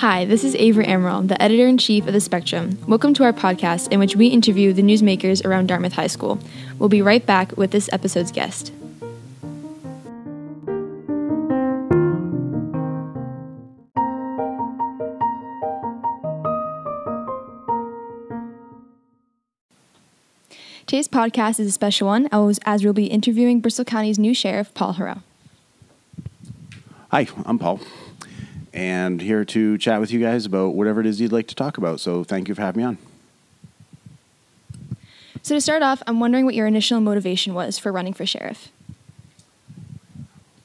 Hi, this is Avery Amaral, the editor in chief of The Spectrum. Welcome to our podcast, in which we interview the newsmakers around Dartmouth High School. We'll be right back with this episode's guest. Today's podcast is a special one as we'll be interviewing Bristol County's new sheriff, Paul Heroux. Hi, I'm Paul and here to chat with you guys about whatever it is you'd like to talk about. So thank you for having me on. So to start off, I'm wondering what your initial motivation was for running for sheriff.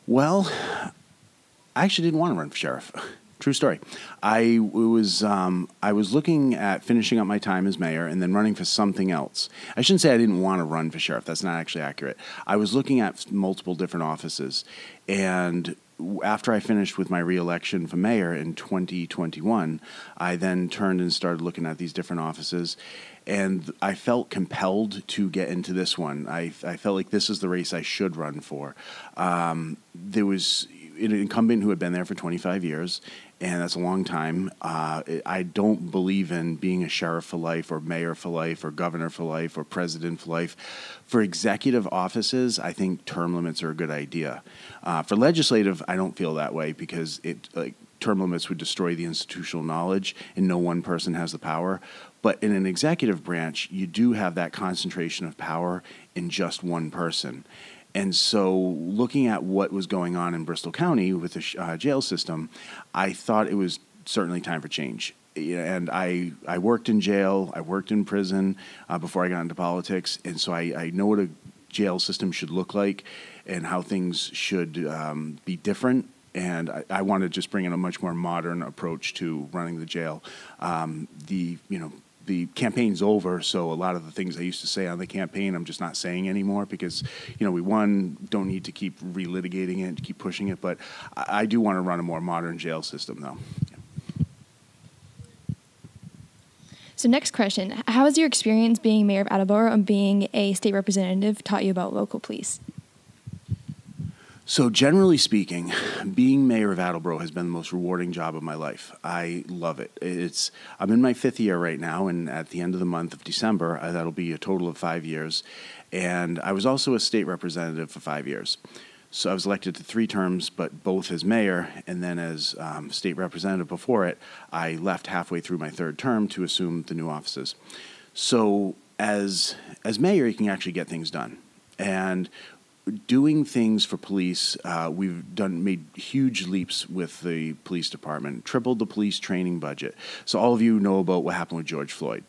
Well, I actually didn't want to run for sheriff. True story. I was um, I was looking at finishing up my time as mayor and then running for something else. I shouldn't say I didn't want to run for sheriff. That's not actually accurate. I was looking at multiple different offices, and after I finished with my reelection for mayor in 2021, I then turned and started looking at these different offices, and I felt compelled to get into this one. I, I felt like this is the race I should run for. Um, there was an incumbent who had been there for 25 years, and that's a long time. Uh, I don't believe in being a sheriff for life, or mayor for life, or governor for life, or president for life. For executive offices, I think term limits are a good idea. Uh, for legislative, I don't feel that way because it like term limits would destroy the institutional knowledge, and no one person has the power. But in an executive branch, you do have that concentration of power in just one person. And so, looking at what was going on in Bristol County with the uh, jail system, I thought it was certainly time for change. And I, I worked in jail, I worked in prison uh, before I got into politics, and so I, I know what a jail system should look like and how things should um, be different and I, I want to just bring in a much more modern approach to running the jail. Um, the you know the campaign's over, so a lot of the things I used to say on the campaign, I'm just not saying anymore because, you know, we won, don't need to keep relitigating it, keep pushing it, but I, I do want to run a more modern jail system, though. So, next question: How has your experience being mayor of Attleboro and being a state representative taught you about local police? So, generally speaking, being mayor of Attleboro has been the most rewarding job of my life. I love it. It's I'm in my fifth year right now, and at the end of the month of December, uh, that'll be a total of five years. And I was also a state representative for five years. So I was elected to three terms, but both as mayor and then as um, state representative before it. I left halfway through my third term to assume the new offices. So as as mayor, you can actually get things done. And doing things for police, uh, we've done made huge leaps with the police department, tripled the police training budget. So all of you know about what happened with George Floyd.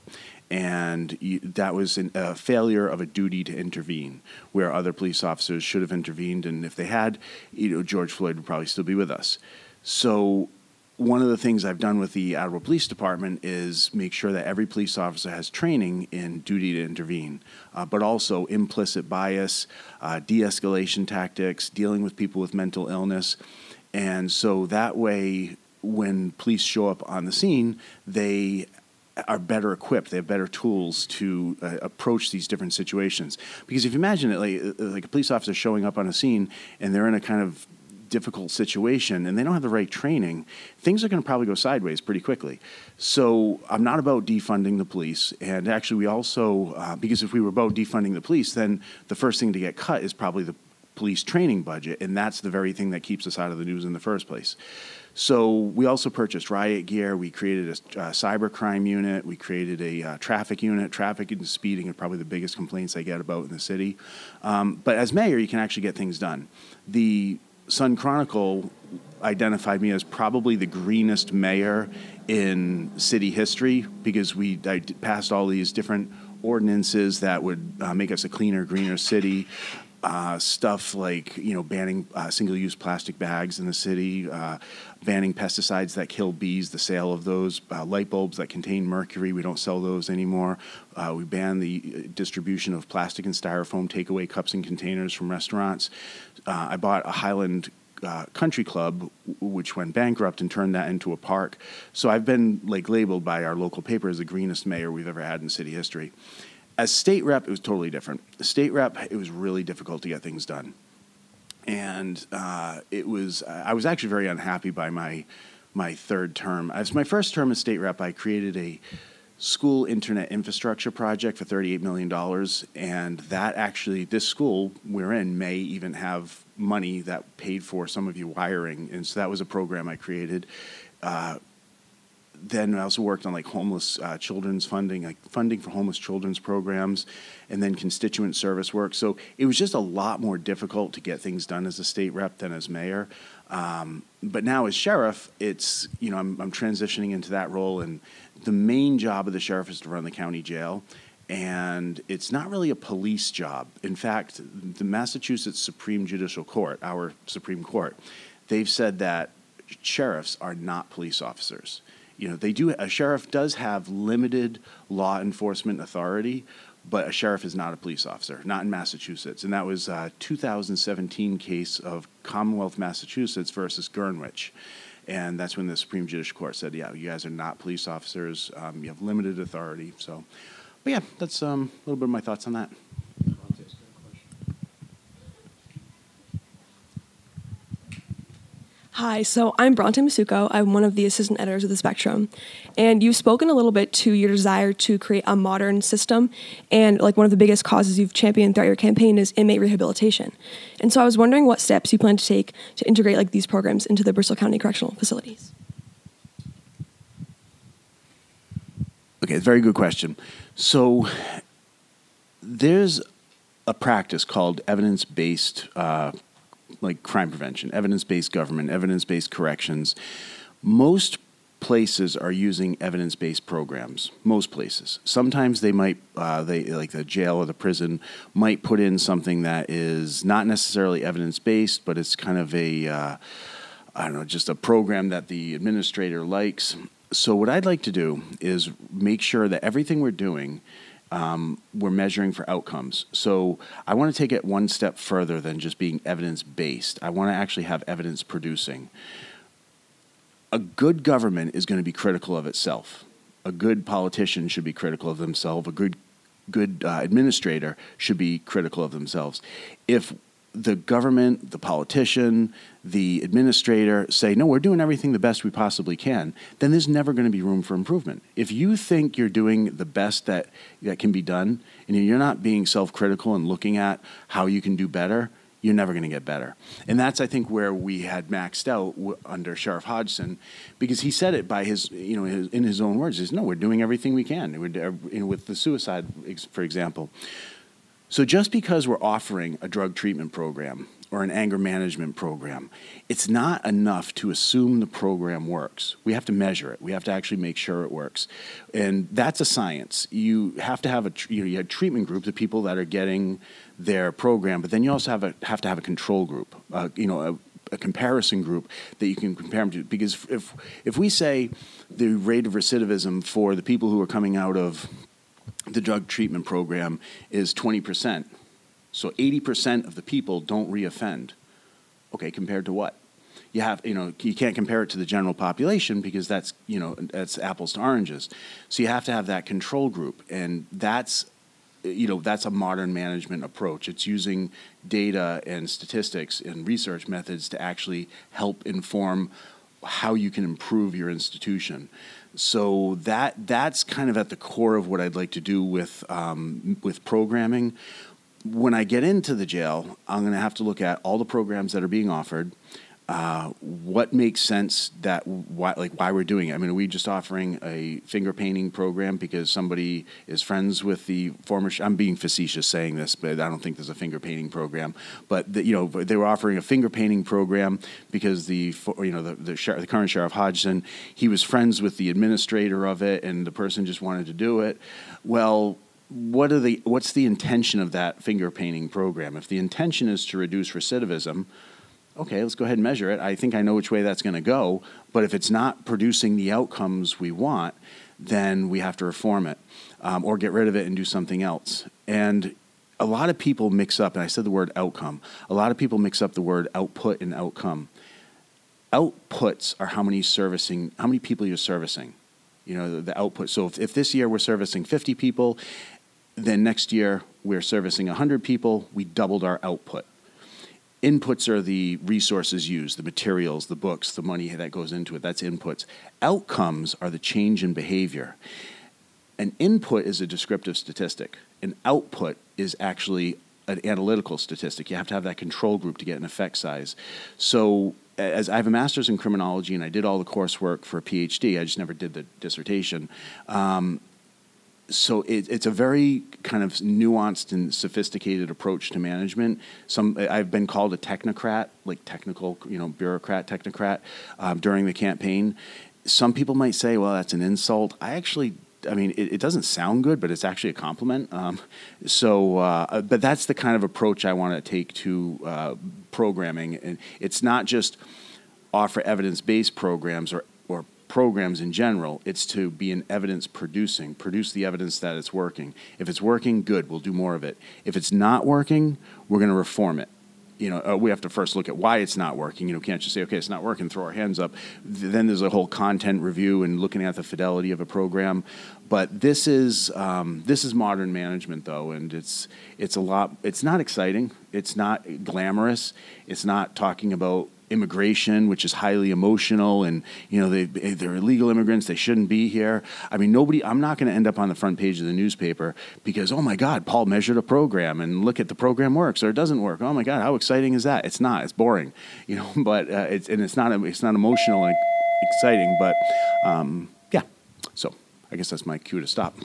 And you, that was an, a failure of a duty to intervene, where other police officers should have intervened, and if they had, you know, George Floyd would probably still be with us. So one of the things I've done with the Attleboro Police Department is make sure that every police officer has training in duty to intervene, uh, but also implicit bias, uh, de escalation tactics, dealing with people with mental illness. And so that way, when police show up on the scene, they are better equipped. They have better tools to uh, approach these different situations. Because if you imagine it, like, uh, like a police officer showing up on a scene and they're in a kind of difficult situation and they don't have the right training, things are going to probably go sideways pretty quickly. So I'm not about defunding the police. And actually, we also, uh, because if we were about defunding the police, then the first thing to get cut is probably the police training budget. And that's the very thing that keeps us out of the news in the first place. So we also purchased riot gear. We created a uh, cyber crime unit. We created a uh, traffic unit. Traffic and speeding are probably the biggest complaints I get about in the city. Um, but as mayor, you can actually get things done. The Sun Chronicle identified me as probably the greenest mayor in city history because we I passed all these different ordinances that would uh, make us a cleaner, greener city. Uh, stuff like you know banning uh, single-use plastic bags in the city, uh, banning pesticides that kill bees, the sale of those, uh, light bulbs that contain mercury, we don't sell those anymore. Uh, we ban the distribution of plastic and styrofoam takeaway cups and containers from restaurants. Uh, I bought a Highland uh, country club which went bankrupt and turned that into a park so i've been like labeled by our local paper as the greenest mayor we've ever had in city history as state rep it was totally different state rep it was really difficult to get things done and uh, it was I was actually very unhappy by my my third term. As my first term as state rep, I created a school internet infrastructure project for $38 million. And that actually, this school we're in may even have money that paid for some of your wiring. And so that was a program I created. Uh, then I also worked on like homeless uh, children's funding, like funding for homeless children's programs, and then constituent service work. So it was just a lot more difficult to get things done as a state rep than as mayor. Um, but now as sheriff, it's you know I'm, I'm transitioning into that role, and the main job of the sheriff is to run the county jail. And it's not really a police job. In fact, the Massachusetts Supreme Judicial Court, our Supreme Court, they've said that sheriffs are not police officers you know, they do, a sheriff does have limited law enforcement authority, but a sheriff is not a police officer, not in Massachusetts. And that was a 2017 case of Commonwealth Massachusetts versus Gurnwich. And that's when the Supreme Judicial Court said, yeah, you guys are not police officers, um, you have limited authority. So, but yeah, that's um, a little bit of my thoughts on that. Hi, so I'm Bronte Masuko. I'm one of the assistant editors of The Spectrum. And you've spoken a little bit to your desire to create a modern system. And like one of the biggest causes you've championed throughout your campaign is inmate rehabilitation. And so I was wondering what steps you plan to take to integrate like these programs into the Bristol County Correctional Facilities. Okay, very good question. So there's a practice called evidence based uh, like crime prevention, evidence based government, evidence based corrections. Most places are using evidence based programs. Most places. Sometimes they might, uh, they like the jail or the prison might put in something that is not necessarily evidence based, but it's kind of a uh, I don't know, just a program that the administrator likes. So, what I'd like to do is make sure that everything we're doing um, we're measuring for outcomes. So I want to take it one step further than just being evidence based. I want to actually have evidence producing. A good government is going to be critical of itself. A good politician should be critical of themselves. A good good uh, administrator should be critical of themselves. If the government, the politician, the administrator say, no, we're doing everything the best we possibly can, then there's never going to be room for improvement. If you think you're doing the best that, that can be done, and you're not being self critical and looking at how you can do better, you're never going to get better. And that's, I think, where we had maxed out w- under Sheriff Hodgson, because he said it by his, you know, his, in his own words. Says, no, we're doing everything we can. We're, uh, you know, with the suicide, for example. So just because we're offering a drug treatment program or an anger management program, it's not enough to assume the program works. We have to measure it. We have to actually make sure it works, and that's a science. You have to have a you, know, you have treatment group, the people that are getting their program, but then you also have a have to have a control group. Uh, you know. A, a comparison group that you can compare them to because if if we say the rate of recidivism for the people who are coming out of the drug treatment program is 20%. So 80% of the people don't reoffend. Okay, compared to what? You have, you know, you can't compare it to the general population because that's, you know, that's apples to oranges. So you have to have that control group, and that's, you know, that's a modern management approach. It's using data and statistics and research methods to actually help inform how you can improve your institution. So that that's kind of at the core of what I'd like to do with um, with programming. When I get into the jail, I'm going to have to look at all the programs that are being offered uh, what makes sense that why like why we're doing it. I mean, are we just offering a finger painting program because somebody is friends with the former? I'm being facetious saying this, but I don't think there's a finger painting program. But the, you know, they were offering a finger painting program because the you know the the, the current sheriff Hodgson he was friends with the administrator of it, and the person just wanted to do it. Well, what are the what's the intention of that finger painting program? If the intention is to reduce recidivism okay, let's go ahead and measure it. I think I know which way that's going to go. But if it's not producing the outcomes we want, then we have to reform it um, or get rid of it and do something else. And a lot of people mix up, and I said the word outcome, a lot of people mix up the word output and outcome. Outputs are how many servicing, how many people you're servicing. You know, the, the output. So if, if this year we're servicing 50 people, then next year we're servicing 100 people, we doubled our output inputs are the resources used, the materials, the books, the money that goes into it. That's inputs. Outcomes are the change in behavior. An input is a descriptive statistic. An output is actually an analytical statistic. You have to have that control group to get an effect size. So as I have a master's in criminology and I did all the coursework for a PhD, I just never did the dissertation. Um, so it, it's a very kind of nuanced and sophisticated approach to management. Some I've been called a technocrat, like technical, you know, bureaucrat, technocrat, um, during the campaign. Some people might say, "Well, that's an insult." I actually I mean, it, it, doesn't sound good, but it's actually a compliment. Um, so, uh, but that's the kind of approach I want to take to uh, programming. And it's not just offer evidence-based programs or or programs in general. It's to be an evidence producing, produce the evidence that it's working. If it's working, good, we'll do more of it. If it's not working, we're going to reform it you know, uh, we have to first look at why it's not working. You know, can't just say, okay, it's not working, throw our hands up. Then there's a whole content review and looking at the fidelity of a program. But this is um, this is modern management, though, and it's it's a lot. It's not exciting. It's not glamorous. It's not talking about immigration, which is highly emotional, and you know they they're illegal immigrants. They shouldn't be here. I mean, nobody. I'm not going to end up on the front page of the newspaper because oh my God, Paul measured a program and look at the program works or it doesn't work. Oh my God, how exciting is that? It's not. It's boring, you know. But uh, it's and it's not it's not emotional and exciting. But um, yeah, so I guess that's my cue to stop.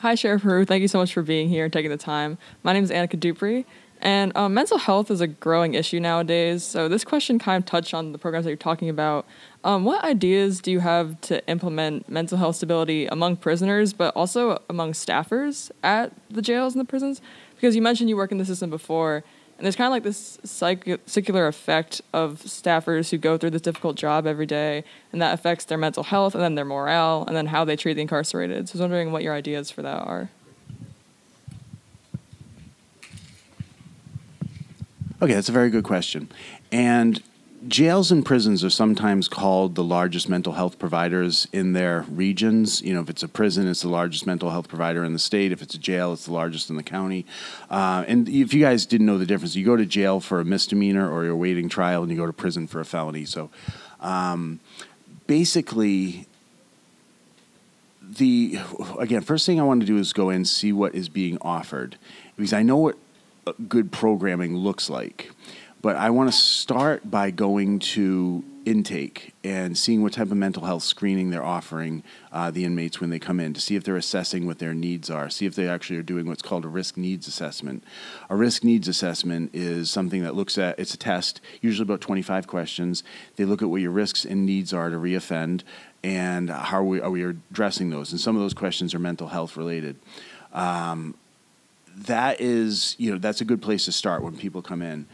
Hi, Sheriff Heroux. Thank you so much for being here and taking the time. My name is Annika Dupree, and um, mental health is a growing issue nowadays. So, this question kind of touched on the programs that you're talking about. Um, what ideas do you have to implement mental health stability among prisoners, but also among staffers at the jails and the prisons? Because you mentioned you work in the system before, and there's kind of like this circular effect of staffers who go through this difficult job every day, and that affects their mental health and then their morale and then how they treat the incarcerated. So I was wondering what your ideas for that are. Okay, that's a very good question. And jails and prisons are sometimes called the largest mental health providers in their regions. You know, if it's a prison, it's the largest mental health provider in the state. If it's a jail, it's the largest in the county. Uh, and if you guys didn't know the difference, you go to jail for a misdemeanor or you're waiting trial, and you go to prison for a felony. So, um, basically, the again, first thing I want to do is go in and see what is being offered because I know what good programming looks like. But I want to start by going to intake and seeing what type of mental health screening they're offering uh, the inmates when they come in to see if they're assessing what their needs are, see if they actually are doing what's called a risk needs assessment. A risk needs assessment is something that looks at it's a test, usually about 25 questions. They look at what your risks and needs are to reoffend and how are we, are we addressing those. And some of those questions are mental health related. Um, that is, you know, that's a good place to start when people come in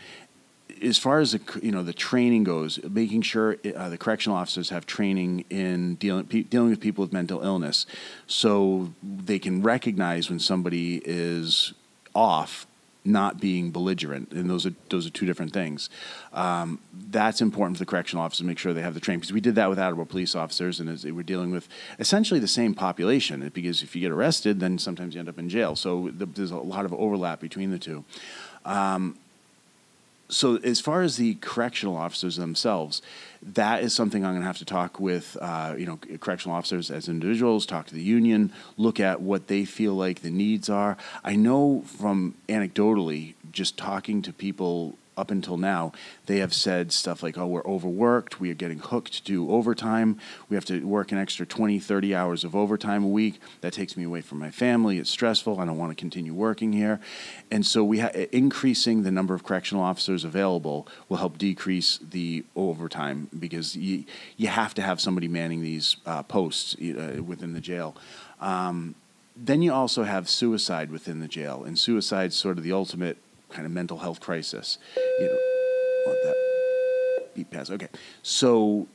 as far as the you know the training goes, making sure uh, the correctional officers have training in dealing pe- dealing with people with mental illness, so they can recognize when somebody is off, not being belligerent, and those are those are two different things. Um, that's important for the correctional officers to make sure they have the training because we did that with Attleboro police officers, and as we're dealing with essentially the same population. Because if you get arrested, then sometimes you end up in jail. So the, there's a lot of overlap between the two. Um, so as far as the correctional officers themselves, that is something I'm going to have to talk with, uh, you know, correctional officers as individuals, talk to the union, look at what they feel like the needs are. I know from anecdotally, just talking to people up until now, they have said stuff like, oh, we're overworked, we are getting hooked to overtime, we have to work an extra 20, 30 hours of overtime a week. That takes me away from my family, it's stressful, I don't want to continue working here. And so we ha- increasing the number of correctional officers available will help decrease the overtime because you, you have to have somebody manning these uh, posts uh, within the jail. Um, then you also have suicide within the jail, and suicide's sort of the ultimate kind of mental health crisis. You know, want that beat pass. Okay, so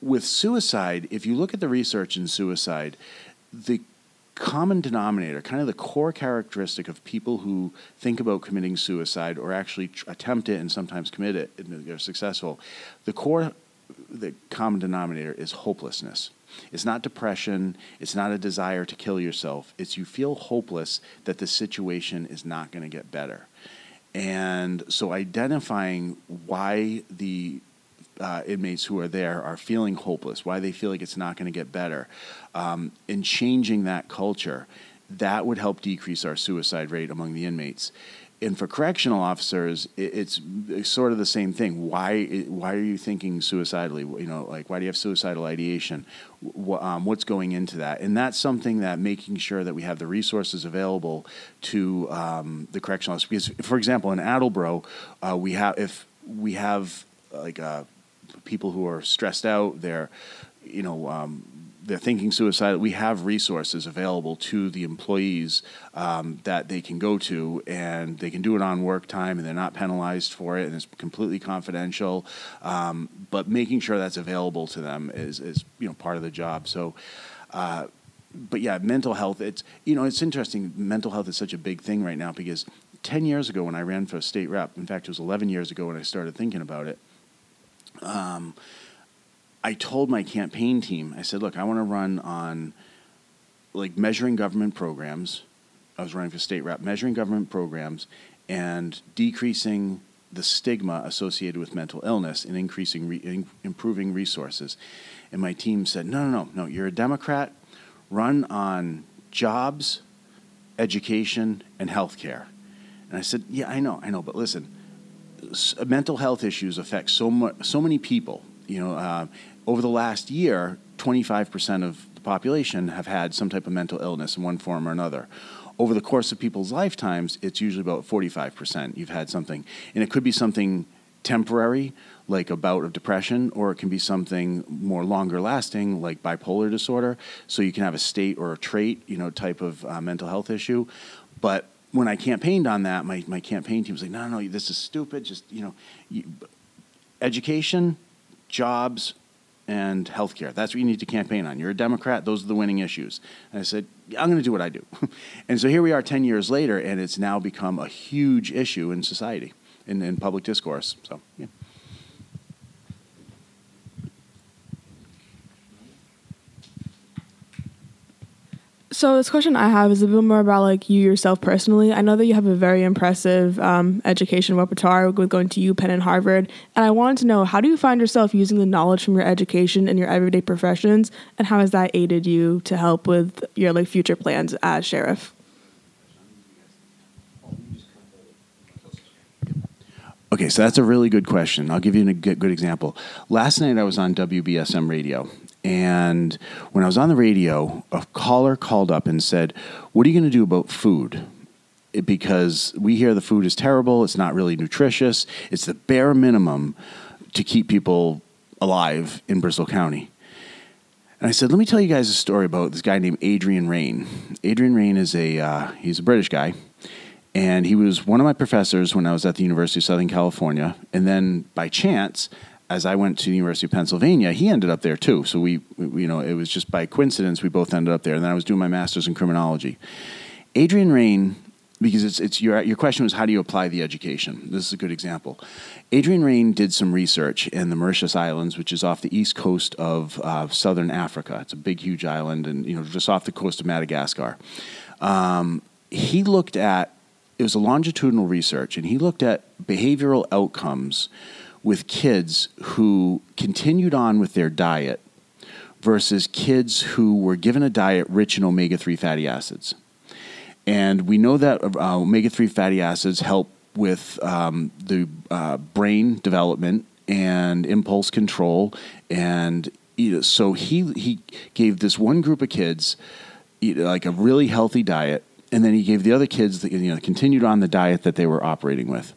with suicide, if you look at the research in suicide, the common denominator, kind of the core characteristic of people who think about committing suicide or actually tr- attempt it and sometimes commit it and they're successful, the core, the common denominator is hopelessness. It's not depression. It's not a desire to kill yourself. It's you feel hopeless that the situation is not going to get better. And so identifying why the uh, inmates who are there are feeling hopeless, why they feel like it's not going to get better, um, and changing that culture, that would help decrease our suicide rate among the inmates and for correctional officers, it's, it's, sort of the same thing. Why why are you thinking suicidally? You know, like why do you have suicidal ideation? Um, what's going into that? And that's something that making sure that we have the resources available to um, the correctional officers. Because, for example, in Attleboro, uh, we have if we have like uh, people who are stressed out, they're you know um, they're thinking suicide, we have resources available to the employees um, that they can go to, and they can do it on work time, and they're not penalized for it, and it's completely confidential. Um, but making sure that's available to them is, is you know part of the job. So. Uh, but yeah, mental health. It's you know it's interesting. Mental health is such a big thing right now because ten years ago when I ran for state rep, in fact it was eleven years ago when I started thinking about it. Um, I told my campaign team, I said, look, I want to run on like measuring government programs. I was running for state rep, measuring government programs and decreasing the stigma associated with mental illness and increasing, re- in, improving resources. And my team said, no, no, no, no, you're a Democrat. Run on jobs, education, and health care. And I said, yeah, I know, I know, but listen, mental health issues affect so, mu- so many people. You know, uh, over the last year, 25% of the population have had some type of mental illness in one form or another. Over the course of people's lifetimes, it's usually about 45% you've had something. And it could be something temporary, like a bout of depression, or it can be something more longer lasting, like bipolar disorder. So you can have a state or a trait, you know, type of uh, mental health issue. But when I campaigned on that, my, my campaign team was like, no, no, no, this is stupid. Just, you know, you, education, jobs, and healthcare. That's what you need to campaign on. You're a Democrat, those are the winning issues. And I said, I'm going to do what I do. and so here we are 10 years later, and it's now become a huge issue in society, in, in public discourse. So, yeah. So this question I have is a bit more about like you yourself personally. I know that you have a very impressive um, education repertoire with going to UPenn and Harvard, and I wanted to know how do you find yourself using the knowledge from your education in your everyday professions, and how has that aided you to help with your like future plans as sheriff? Okay, so that's a really good question. I'll give you a good, good example. Last night I was on WBSM radio, and when I was on the radio, a caller called up and said, What are you going to do about food? It, because we hear the food is terrible, it's not really nutritious, it's the bare minimum to keep people alive in Bristol County. And I said, let me tell you guys a story about this guy named Adrian Raine. Adrian Raine is a uh, he's a British guy, and he was one of my professors when I was at the University of Southern California. And then by chance, as I went to the University of Pennsylvania, he ended up there too. So we, we, you know, it was just by coincidence we both ended up there. And then I was doing my master's in criminology. Adrian Raine, because it's, it's your, your question was how do you apply the education? This is a good example. Adrian Raine did some research in the Mauritius Islands, which is off the east coast of uh, southern Africa. It's a big, huge island, and you know, just off the coast of Madagascar. Um, he looked at it was a longitudinal research, and he looked at behavioral outcomes with kids who continued on with their diet versus kids who were given a diet rich in omega 3 fatty acids. And we know that uh, omega 3 fatty acids help with um, the uh, brain development and impulse control. And you know, so he, he gave this one group of kids like a really healthy diet and then he gave the other kids the, you know continued on the diet that they were operating with.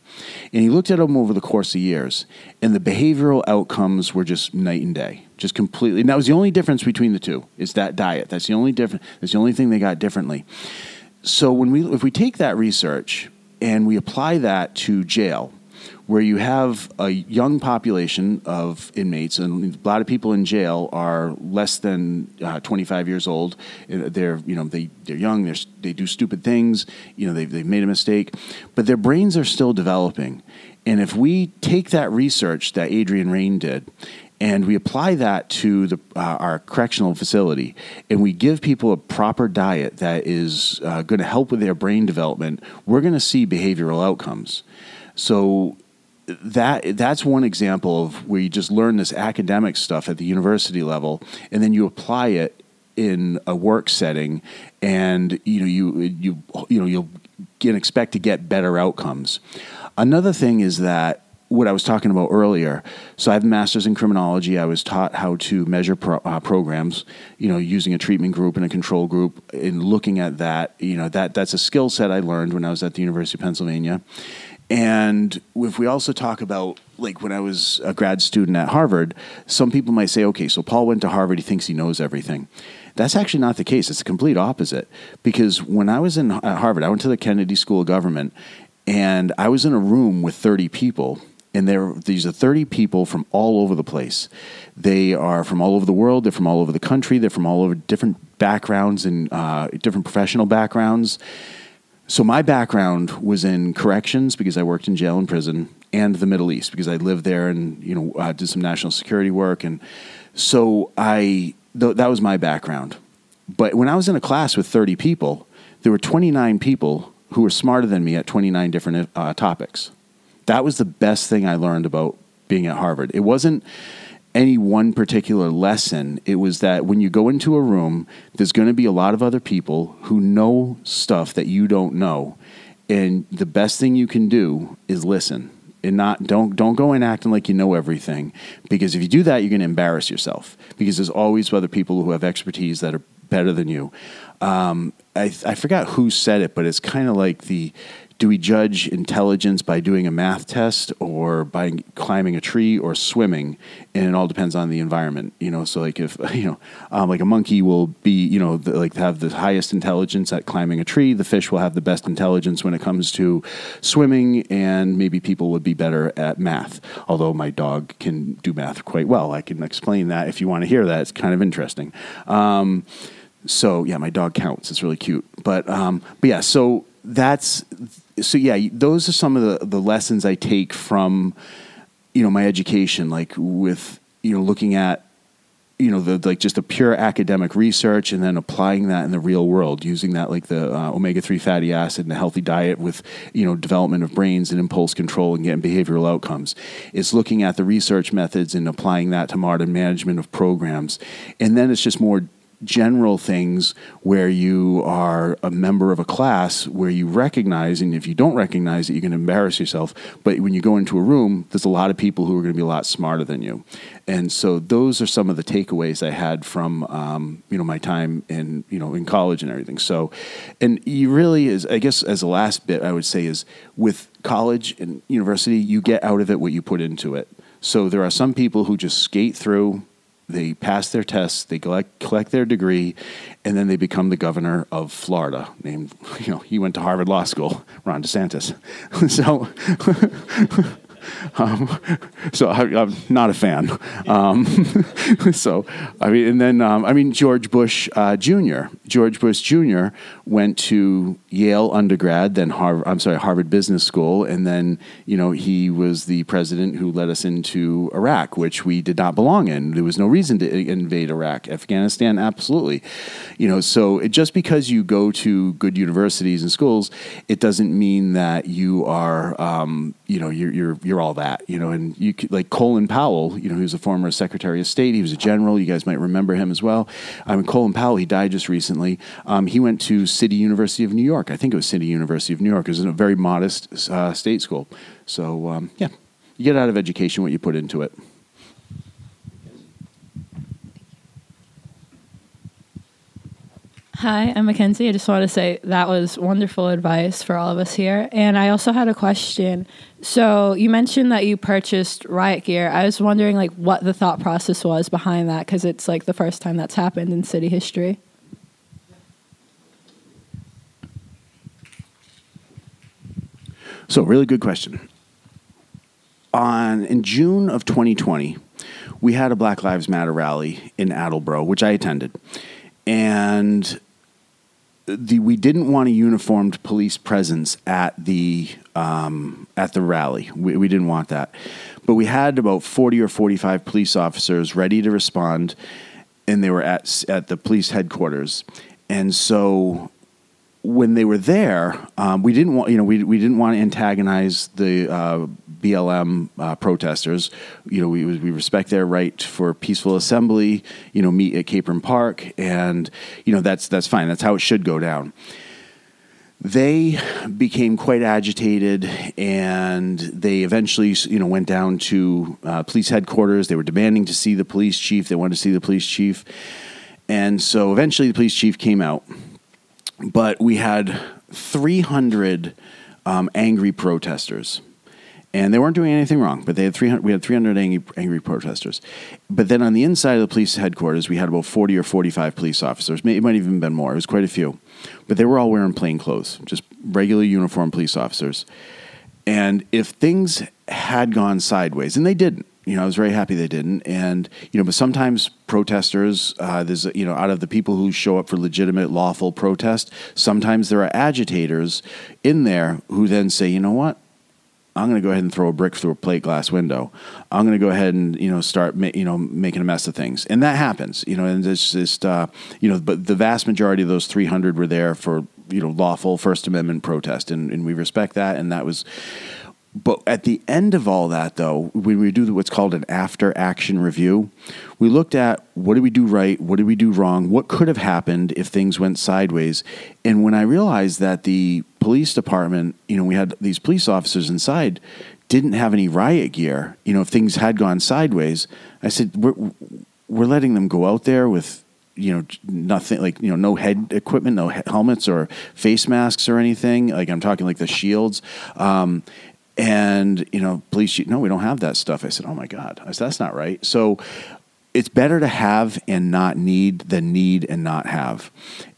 And he looked at them over the course of years and the behavioral outcomes were just night and day just completely. And that was the only difference between the two is that diet. That's the only different that's the only thing they got differently. So when we if we take that research and we apply that to jail where you have a young population of inmates, and a lot of people in jail are less than uh, 25 years old. They're, you know, they, they're young, they're, they do stupid things, you know, they've, they've made a mistake, but their brains are still developing. And if we take that research that Adrian Raine did and we apply that to the, uh, our correctional facility, and we give people a proper diet that is uh, going to help with their brain development, we're going to see behavioral outcomes. So that that's one example of where you just learn this academic stuff at the university level, and then you apply it in a work setting, and you know you you you know you'll expect to get better outcomes. Another thing is that what I was talking about earlier. So I have a master's in criminology. I was taught how to measure pro, uh, programs, you know, using a treatment group and a control group, and looking at that. You know, that that's a skill set I learned when I was at the University of Pennsylvania. And if we also talk about like when I was a grad student at Harvard, some people might say, okay, so Paul went to Harvard, he thinks he knows everything. That's actually not the case. It's the complete opposite. Because when I was in at Harvard, I went to the Kennedy School of Government, and I was in a room with 30 people. And there, these are 30 people from all over the place. They are from all over the world. They're from all over the country. They're from all over different backgrounds and uh, different professional backgrounds. So my background was in corrections because I worked in jail and prison, and the Middle East because I lived there and you know uh, did some national security work, and so I th- that was my background. But when I was in a class with thirty people, there were twenty nine people who were smarter than me at twenty nine different uh, topics. That was the best thing I learned about being at Harvard. It wasn't any one particular lesson. It was that when you go into a room, there's going to be a lot of other people who know stuff that you don't know. And the best thing you can do is listen and not don't don't go in acting like you know everything because if you do that you're going to embarrass yourself because there's always other people who have expertise that are better than you um, I, I forgot who said it but it's kind of like the do we judge intelligence by doing a math test or by climbing a tree or swimming? And it all depends on the environment you know? So like if you know um, like a monkey will be you know the, like have the highest intelligence at climbing a tree the fish will have the best intelligence when it comes to swimming and maybe people would be better at math. Although my dog can do math quite well i can explain that if you want to hear that it's kind of interesting. Um, so yeah my dog counts it's really cute. But um, but yeah so that's so yeah, those are some of the, the lessons I take from you know my education, like with you know looking at you know the like just the pure academic research and then applying that in the real world using that like the uh, omega-3 fatty acid and a healthy diet with you know development of brains and impulse control and getting behavioral outcomes. It's looking at the research methods and applying that to modern management of programs. And then it's just more general things where you are a member of a class where you recognize, and if you don't recognize it, you can embarrass yourself. But when you go into a room, there's a lot of people who are going to be a lot smarter than you. And so those are some of the takeaways I had from um, you know my time in you know in college and everything. So, and you really is I guess as a last bit I would say is with college and university you get out of it what you put into it. So there are some people who just skate through they pass their tests, they collect, collect their degree, and then they become the governor of Florida. Named, you know, he went to Harvard Law School, Ron DeSantis. so, um, so I, am not a fan. Um, so I mean, and then um, I mean George Bush uh, Jr. George Bush Jr. went to Yale undergrad, then Harvard. I'm sorry, Harvard Business School, and then you know he was the president who led us into Iraq, which we did not belong in. There was no reason to invade Iraq, Afghanistan, absolutely. You know, so it, just because you go to good universities and schools, it doesn't mean that you are, um, you know, you're, you're you're all that. You know, and you could, like Colin Powell, you know, he was a former Secretary of State. He was a general. You guys might remember him as well. I mean, Colin Powell, he died just recently. Um, he went to City University of New York. I think it was City University of New York. It was a very modest uh, state school. So um, yeah, you get out of education what you put into it. Hi, I'm Mackenzie. I just want to say that was wonderful advice for all of us here. And I also had a question. So you mentioned that you purchased riot gear. I was wondering like what the thought process was behind that because it's like the first time that's happened in city history. So, really good question. On in June of 2020, we had a Black Lives Matter rally in Attleboro, which I attended, and the we didn't want a uniformed police presence at the um, at the rally. We, we didn't want that, but we had about forty or forty five police officers ready to respond, and they were at at the police headquarters, and so when they were there, um, we didn't want you know we, we didn't want to antagonize the uh, BLM uh, protesters. You know we we respect their right for peaceful assembly. You know meet at Capron Park, and you know that's that's fine. That's how it should go down. They became quite agitated, and they eventually, you know, went down to uh, police headquarters. They were demanding to see the police chief. They wanted to see the police chief, and so eventually, the police chief came out but we had 300 um, angry protesters and they weren't doing anything wrong, but they had 300, we had 300 angry, angry, protesters. But then on the inside of the police headquarters, we had about 40 or 45 police officers. It might even been more. It was quite a few. But they were all wearing plain clothes, just regular uniform police officers. And if things had gone sideways, and they didn't, you know, I was very happy they didn't. And you know, but sometimes protesters, uh, there's you know, out of the people who show up for legitimate, lawful protest, sometimes there are agitators in there who then say, you know what, I'm going to go ahead and throw a brick through a plate glass window. I'm going to go ahead and you know start ma- you know making a mess of things, and that happens. You know, and it's just uh, you know, but the vast majority of those 300 were there for you know lawful First Amendment protest, and, and we respect that, and that was but at the end of all that, though, when we do what's called an after action review, we looked at what did we do right, what did we do wrong, what could have happened if things went sideways. And when I realized that the police department, you know, we had these police officers inside, didn't have any riot gear, you know, if things had gone sideways, I said, we're, we're letting them go out there with you know nothing like you know no head equipment no helmets or face masks or anything like i'm talking like the shields um, and, you know, police, no, we don't have that stuff. I said, oh my God. I said, that's not right. So it's better to have and not need than need and not have.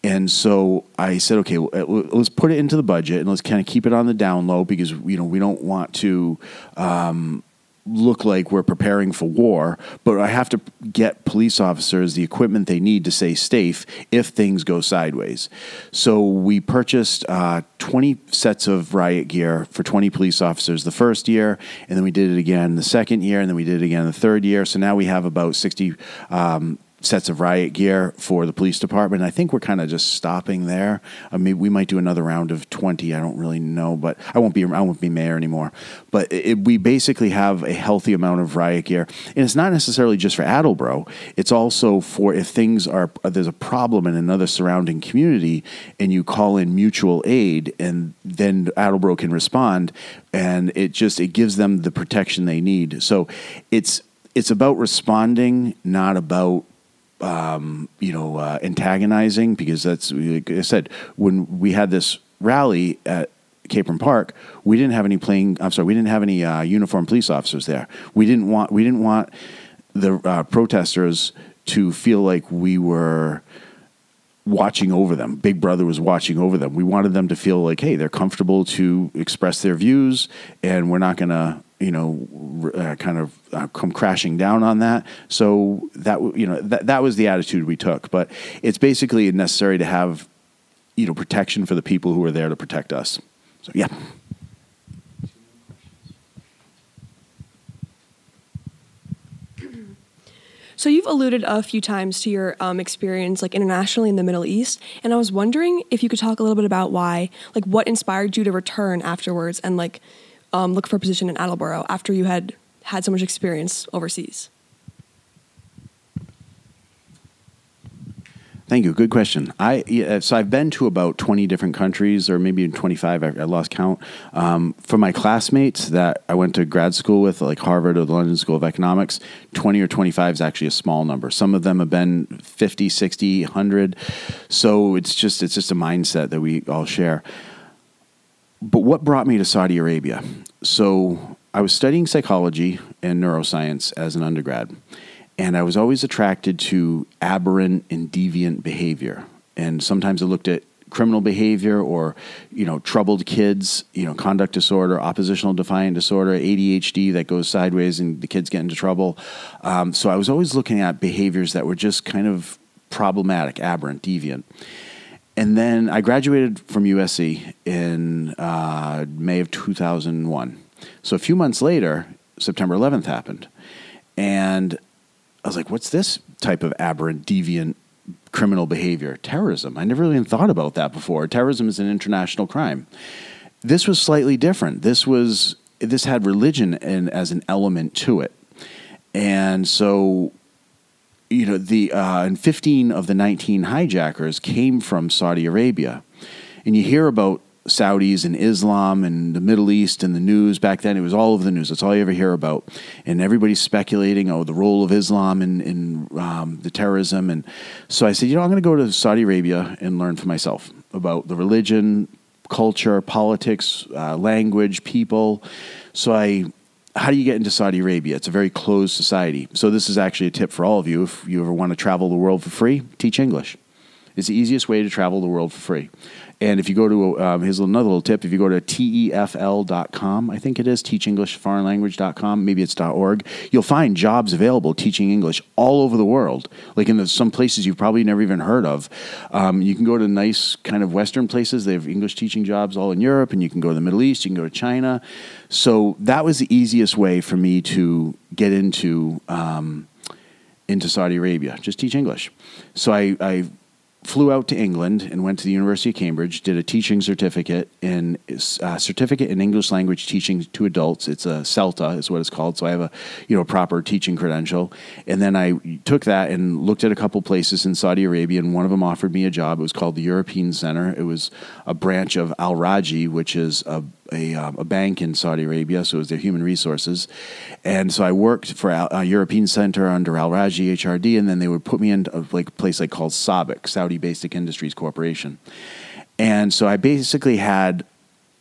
And so I said, okay, let's put it into the budget and let's kind of keep it on the down low because, you know, we don't want to, um, look like we're preparing for war, but I have to get police officers the equipment they need to stay safe if things go sideways. So we purchased uh, 20 sets of riot gear for 20 police officers the first year, and then we did it again the second year, and then we did it again the third year. So now we have about 60 um, sets of riot gear for the police department. I think we're kind of just stopping there. I mean, we might do another round of twenty. I don't really know, but I won't be I won't be mayor anymore. But it, we basically have a healthy amount of riot gear, and it's not necessarily just for Attleboro. It's also for if things are there's a problem in another surrounding community, and you call in mutual aid, and then Attleboro can respond, and it just it gives them the protection they need. So it's it's about responding, not about um, you know, uh, antagonizing because that's like I said when we had this rally at Capron Park, we didn't have any playing. I'm sorry, we didn't have any uh, uniformed police officers there. We didn't want we didn't want the uh, protesters to feel like we were watching over them. Big Brother was watching over them. We wanted them to feel like, hey, they're comfortable to express their views, and we're not going to you know, uh, kind of uh, come crashing down on that. So that you know that that was the attitude we took. But it's basically necessary to have you know protection for the people who are there to protect us. So yeah. So you've alluded a few times to your um, experience like internationally in the Middle East, and I was wondering if you could talk a little bit about why, like, what inspired you to return afterwards, and like um, look for a position in Attleboro after you had had so much experience overseas? Thank you. Good question. I yeah, so I've been to about twenty different countries, or maybe twenty five. I, I, lost count. Um, for my classmates that I went to grad school with, like Harvard or the London School of Economics, twenty or twenty five is actually a small number. Some of them have been 50, 60, 100. So it's just it's just a mindset that we all share but what brought me to Saudi Arabia? So I was studying psychology and neuroscience as an undergrad, and I was always attracted to aberrant and deviant behavior. And sometimes I looked at criminal behavior or you know troubled kids you know conduct disorder oppositional defiant disorder adhd that goes sideways and the kids get into trouble um, so i was always looking at behaviors that were just kind of problematic aberrant deviant and then I graduated from USC in uh, May of 2001. So a few months later, September 11th happened. And I was like, what's this type of aberrant, deviant criminal behavior? Terrorism. I never even thought about that before. Terrorism is an international crime. This was slightly different. This was this had religion in, as an element to it. And so you know, the uh, and 15 of the 19 hijackers came from Saudi Arabia, and you hear about Saudis and Islam and the Middle East and the news back then. It was all over the news. That's all you ever hear about, and everybody's speculating, oh, the role of Islam in in um, the terrorism. And so I said, you know, I'm going to go to Saudi Arabia and learn for myself about the religion, culture, politics, uh, language, people. So I how do you get into Saudi Arabia? It's a very closed society. So this is actually a tip for all of you. If you ever want to travel the world for free, teach English. It's the easiest way to travel the world for free. And if you go to, um, here's another little tip. If you go to tefl.com, I think it is, teachenglishforeignlanguage.com, maybe it's .org, you'll find jobs available teaching English all over the world, like in the, some places you've probably never even heard of. Um, you can go to nice kind of Western places. They have English teaching jobs all in Europe, and you can go to the Middle East, you can go to China. So that was the easiest way for me to get into um, into Saudi Arabia. Just teach English. So I, I flew out to England and went to the University of Cambridge, did a teaching certificate in uh, certificate in English language teaching to adults. It's a CELTA is what it's called. So I have a you know proper teaching credential. And then I took that and looked at a couple places in Saudi Arabia, and one of them offered me a job. It was called the European Center. It was a branch of Al Rajhi, which is a a, um, a, bank in Saudi Arabia, so it was their human resources. And so I worked for a European Center under Al Rajhi HRD, and then they would put me into a like, place like called SABIC, Saudi Basic Industries Corporation. And so I basically had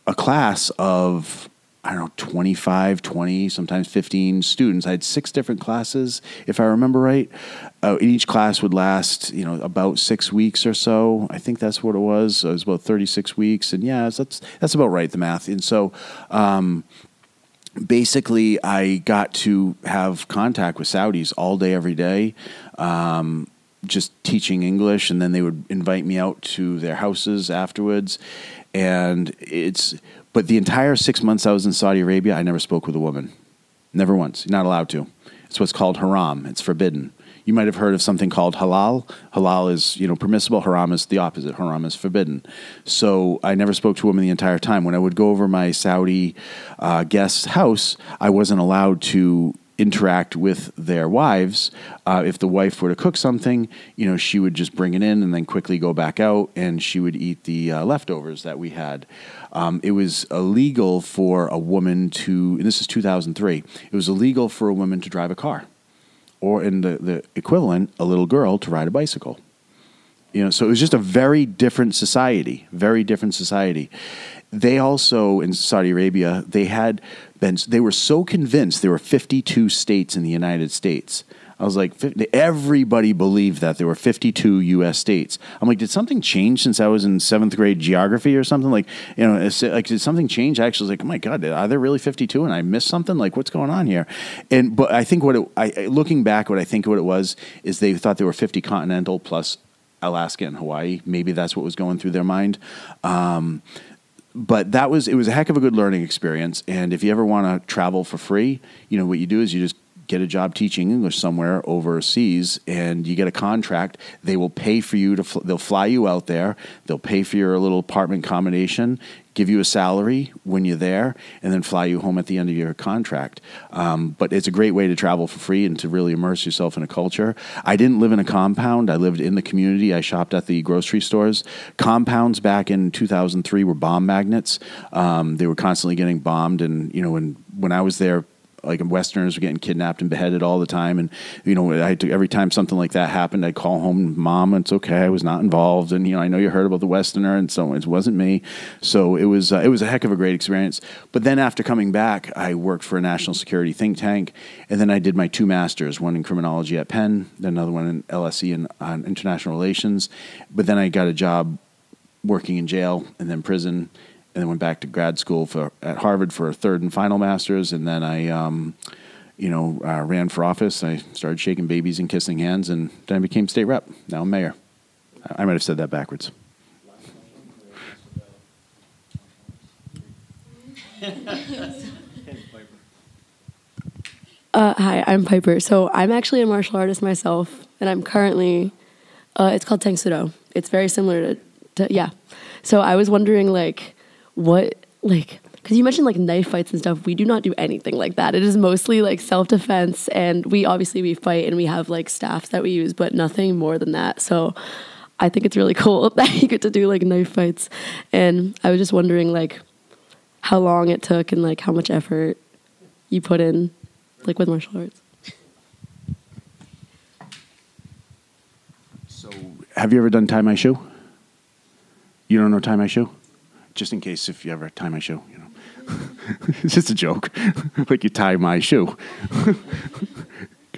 a class of I don't know, 25, 20, sometimes 15 students. I had six different classes, if I remember right. Uh, each class would last, you know, about six weeks or so. I think that's what it was. It was about 36 weeks. And yeah, that's, that's about right, the math. And so, um, basically, I got to have contact with Saudis all day, every day. Um, just teaching English, and then they would invite me out to their houses afterwards. And it's but the entire six months I was in Saudi Arabia, I never spoke with a woman. Never once. Not allowed to. It's what's called haram. It's forbidden. You might have heard of something called halal. Halal is, you know, permissible. Haram is the opposite. Haram is forbidden. So I never spoke to a woman the entire time. When I would go over my Saudi uh, guest's house, I wasn't allowed to interact with their wives. Uh, if the wife were to cook something, you know, she would just bring it in and then quickly go back out, and she would eat the uh, leftovers that we had. Um, it was illegal for a woman to, and this is 2003, it was illegal for a woman to drive a car, or in the, the equivalent, a little girl to ride a bicycle. You know, so it was just a very different society, very different society. They also in Saudi Arabia, they had been they were so convinced there were 52 states in the United States. I was like, everybody believed that there were 52 U.S. states. I'm like, did something change since I was in seventh grade geography or something? Like, you know, like did something change? I actually was like, oh my god, are there really 52? And I missed something? Like, what's going on here? And but I think what it, I looking back, what I think what it was is they thought there were 50 continental plus Alaska and Hawaii. Maybe that's what was going through their mind. Um, but that was it was a heck of a good learning experience. And if you ever want to travel for free, you know what you do is you just get a job teaching English somewhere overseas and you get a contract, they will pay for you to, fl- they'll fly you out there, they'll pay for your little apartment accommodation, give you a salary when you're there, and then fly you home at the end of your contract. Um, but it's a great way to travel for free and to really immerse yourself in a culture. I didn't live in a compound, I lived in the community. I shopped at the grocery stores. Compounds back in 2003 were bomb magnets. Um, they were constantly getting bombed, and you know, when, when I was there, like Westerners were getting kidnapped and beheaded all the time. And you know, I to, every time something like that happened, I'd call home, "Mom, it's okay. I was not involved." And you know, I know you heard about the Westerner, and so it wasn't me. So it was uh, it was a heck of a great experience. But then after coming back, I worked for a national security think tank, and then I did my two masters, one in criminology at Penn, then another one in LSE in on international relations. But then I got a job working in jail and then prison and then went back to grad school for at Harvard for a third and final master's, and then I. Um, you know, uh, ran for office. I started shaking babies and kissing hands, and then I became state rep. Now I'm mayor. I might have said that backwards. Uh, hi, I'm Piper. So I'm actually a martial artist myself, and I'm currently. Uh, it's called Tang Soo Do. It's very similar to, to, yeah. So I was wondering, like, what like because you mentioned like knife fights and stuff. We do not do anything like that. It is mostly like self defense, and we obviously we fight and we have like staffs that we use, but nothing more than that. So I think it's really cool that you get to do like knife fights, and I was just wondering like how long it took and like how much effort you put in like with martial arts. So, have you ever done tie my shoe? You don't know tie my shoe? Just in case if you ever tie my shoe, you know. it's just a joke. like you tie my shoe.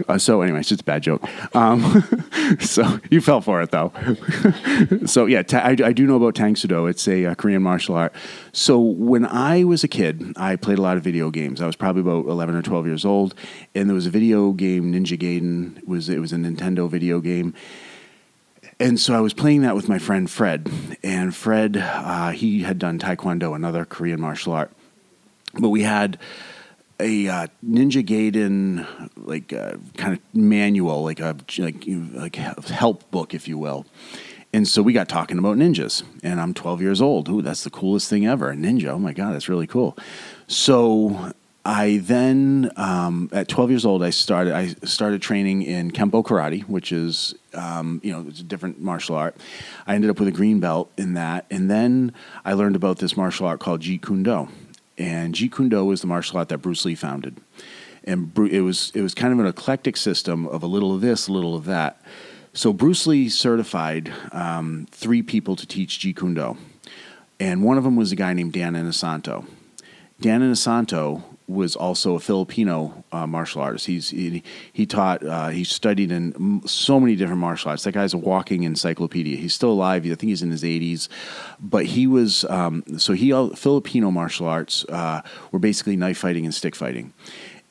Uh, so anyway, it's just a bad joke. Um, so you fell for it though. so yeah, ta- I, I do know about Tang Soo Do. It's a, uh Korean martial art. So when I was a kid, I played a lot of video games. I was probably about eleven or twelve years old, and there was a video game, Ninja Gaiden. It was it was a Nintendo video game. And so I was playing that with my friend Fred, and Fred, uh, he had done Taekwondo, another Korean martial art. But we had a uh, Ninja Gaiden like uh, kind of manual, like a like like help book, if you will. And so we got talking about ninjas, and I'm 12 years old. Ooh, that's the coolest thing ever! A ninja. Oh my god, that's really cool. So I then, um, at 12 years old, I started. I started training in Kempo Karate, which is, um, you know, it's a different martial art. I ended up with a green belt in that, and then I learned about this martial art called Jeet Kune Do and Jeet Kune Do was the martial art that Bruce Lee founded. And it was it was kind of an eclectic system of a little of this, a little of that. So Bruce Lee certified um, three people to teach Jeet Kune Do, and one of them was a guy named Dan Inosanto. Dan Inosanto was also a Filipino uh, martial artist. He's he, he taught uh, he studied in so many different martial arts. That guy's a walking encyclopedia. He's still alive. I think he's in his 80s, but he was um, so he Filipino martial arts uh, were basically knife fighting and stick fighting.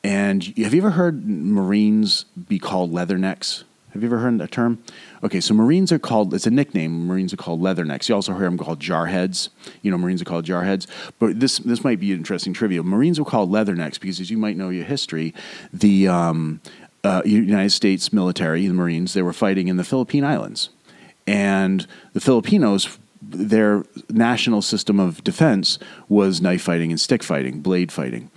And have you ever heard Marines be called leathernecks? Have you ever heard that term? Okay, so Marines are called, it's a nickname. Marines are called leathernecks. You also hear them called jarheads. You know, Marines are called jarheads. But this this might be interesting trivia. Marines were called leathernecks because, as you might know your history, the um, uh, United States military, the Marines, they were fighting in the Philippine Islands. And the Filipinos, their national system of defense was knife fighting and stick fighting, blade fighting.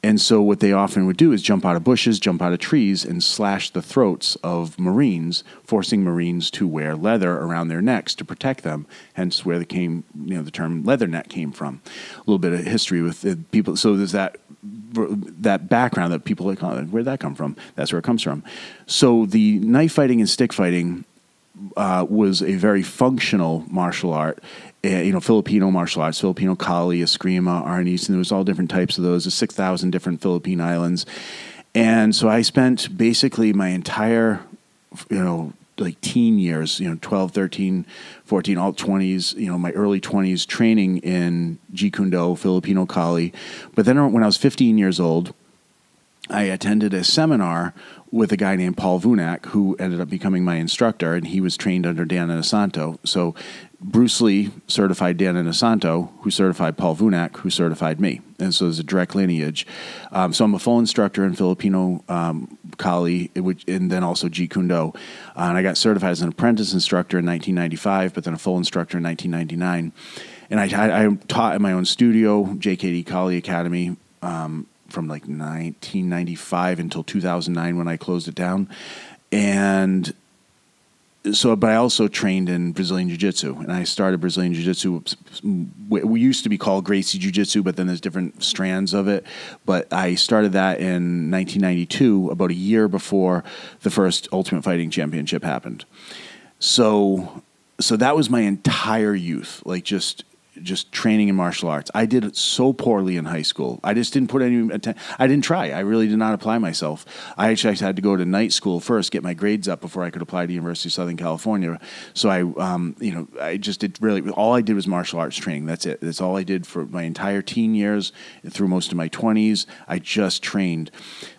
And so, what they often would do is jump out of bushes, jump out of trees, and slash the throats of Marines, forcing Marines to wear leather around their necks to protect them. Hence, where the came, you know, the term leatherneck came from. A little bit of history with people. So there's that that background that people like, oh, where'd that come from? That's where it comes from. So the knife fighting and stick fighting uh, was a very functional martial art uh, Eh, you know, Filipino martial arts, Filipino Kali, Eskrima, Arnis, and there was all different types of those. There's 6,000 different Philippine islands. And so I spent basically my entire, you know, like teen years, you know, 12, 13, 14, all 20s, you know, my early 20s training in Jeet Kune Do, Filipino Kali. But then when I was 15 years old, I attended a seminar with a guy named Paul Vunak, who ended up becoming my instructor, and he was trained under Dan Inosanto. So Bruce Lee certified Dan Inosanto, who certified Paul Vunak, who certified me. And so there's a direct lineage. Um, so I'm a full instructor in Filipino um, Kali, which, and then also Jeet Kune Do. Uh, and I got certified as an apprentice instructor in 1995, but then a full instructor in 1999. And I, I, I taught in my own studio, JKD Kali Academy, um, from like 1995 until 2009 when I closed it down. And so, but I also trained in Brazilian Jiu Jitsu, and I started Brazilian Jiu Jitsu. We used to be called Gracie Jiu Jitsu, but then there's different strands of it. But I started that in 1992, about a year before the first Ultimate Fighting Championship happened. So, so that was my entire youth, like just just training in martial arts. I did it so poorly in high school. I just didn't put any. I didn't try. I really did not apply myself. I actually had to go to night school first, get my grades up before I could apply to the University of Southern California. So I, um, you know, I just did really all I did was martial arts training. That's it. That's all I did for my entire teen years through most of my twenties. I just trained.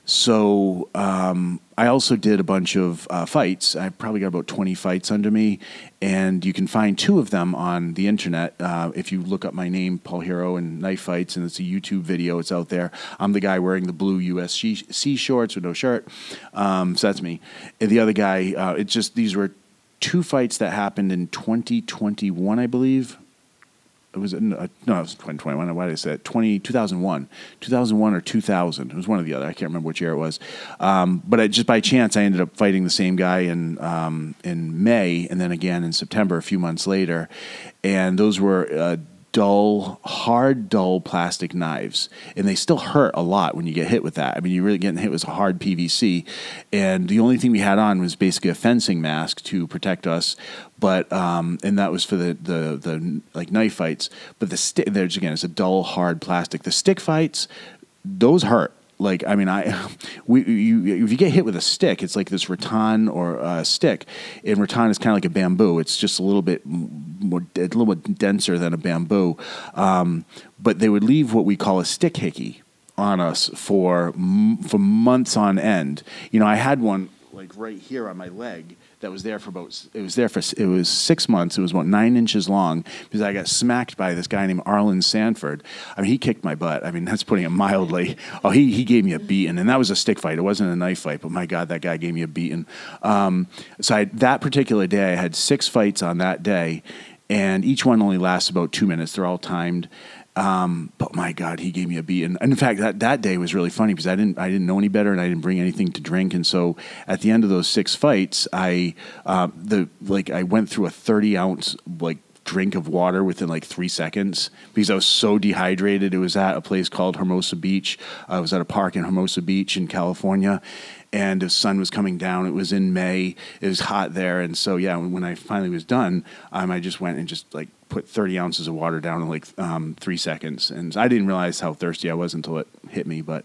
So um, I also did a bunch of uh, fights. I probably got about 20 fights under me, and you can find two of them on the internet. Uh, if you look up my name, Paul Heroux, and Knife Fights, and it's a YouTube video, it's out there. I'm the guy wearing the blue USC shorts with no shirt. Um, so that's me. And the other guy, uh, it's just these were two fights that happened in 2021, I believe it was no, it was 2021. Why did I say it? 20, 2001, 2001 or 2000. It was one or the other. I can't remember which year it was. Um, but I, just by chance, I ended up fighting the same guy in um, in May, and then again in September, a few months later. And those were uh, dull, hard, dull plastic knives, and they still hurt a lot when you get hit with that. I mean, you're really getting hit with a hard PVC, and the only thing we had on was basically a fencing mask to protect us. But um, and that was for the the the like knife fights. But the stick, there's again, it's a dull, hard plastic. The stick fights, those hurt like I mean I we you if you get hit with a stick it's like this rattan or a stick and rattan is kind of like a bamboo. It's just a little bit more a little bit denser than a bamboo. Um, but they would leave what we call a stick hickey on us for for months on end. You know I had one like right here on my leg that was there for about it was there for it was six months. It was about nine inches long because I got smacked by this guy named Arlen Sanford. I mean, he kicked my butt. I mean, that's putting it mildly. Oh, he he gave me a beating, and that was a stick fight. It wasn't a knife fight, but my God, that guy gave me a beating. Um, so I, that particular day, I had six fights on that day, and each one only lasts about two minutes. They're all timed. Um, but my God, he gave me a beat. And, and, in fact, that, that day was really funny because I didn't I didn't know any better and I didn't bring anything to drink. And so at the end of those six fights, I uh, the like I went through a thirty ounce like drink of water within like three seconds because I was so dehydrated. It was at a place called Hermosa Beach. I was at a park in Hermosa Beach in California, and the sun was coming down. It was in May. It was hot there, and so yeah, when I finally was done, um, I just went and just like put 30 ounces of water down in like um, three seconds. And I didn't realize how thirsty I was until it hit me. But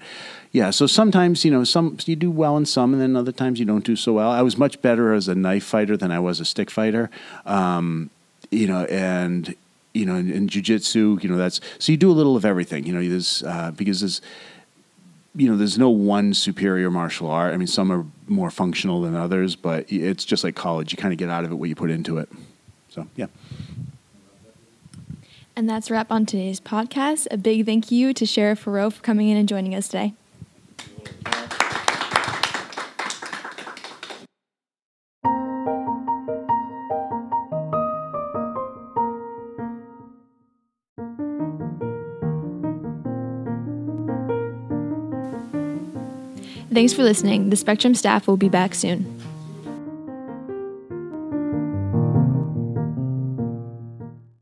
yeah, so sometimes, you know, some you do well in some, and then other times you don't do so well. I was much better as a knife fighter than I was a stick fighter. Um, you know, and, you know, in, in jujitsu, you know, that's so you do a little of everything, you know, there's, uh, because there's, you know, there's no one superior martial art. I mean, some are more functional than others, but it's just like college. You kind of get out of it what you put into it. So, yeah. And that's a wrap on today's podcast. A big thank you to Sheriff Heroux for coming in and joining us today. Thanks for listening. The Spectrum staff will be back soon.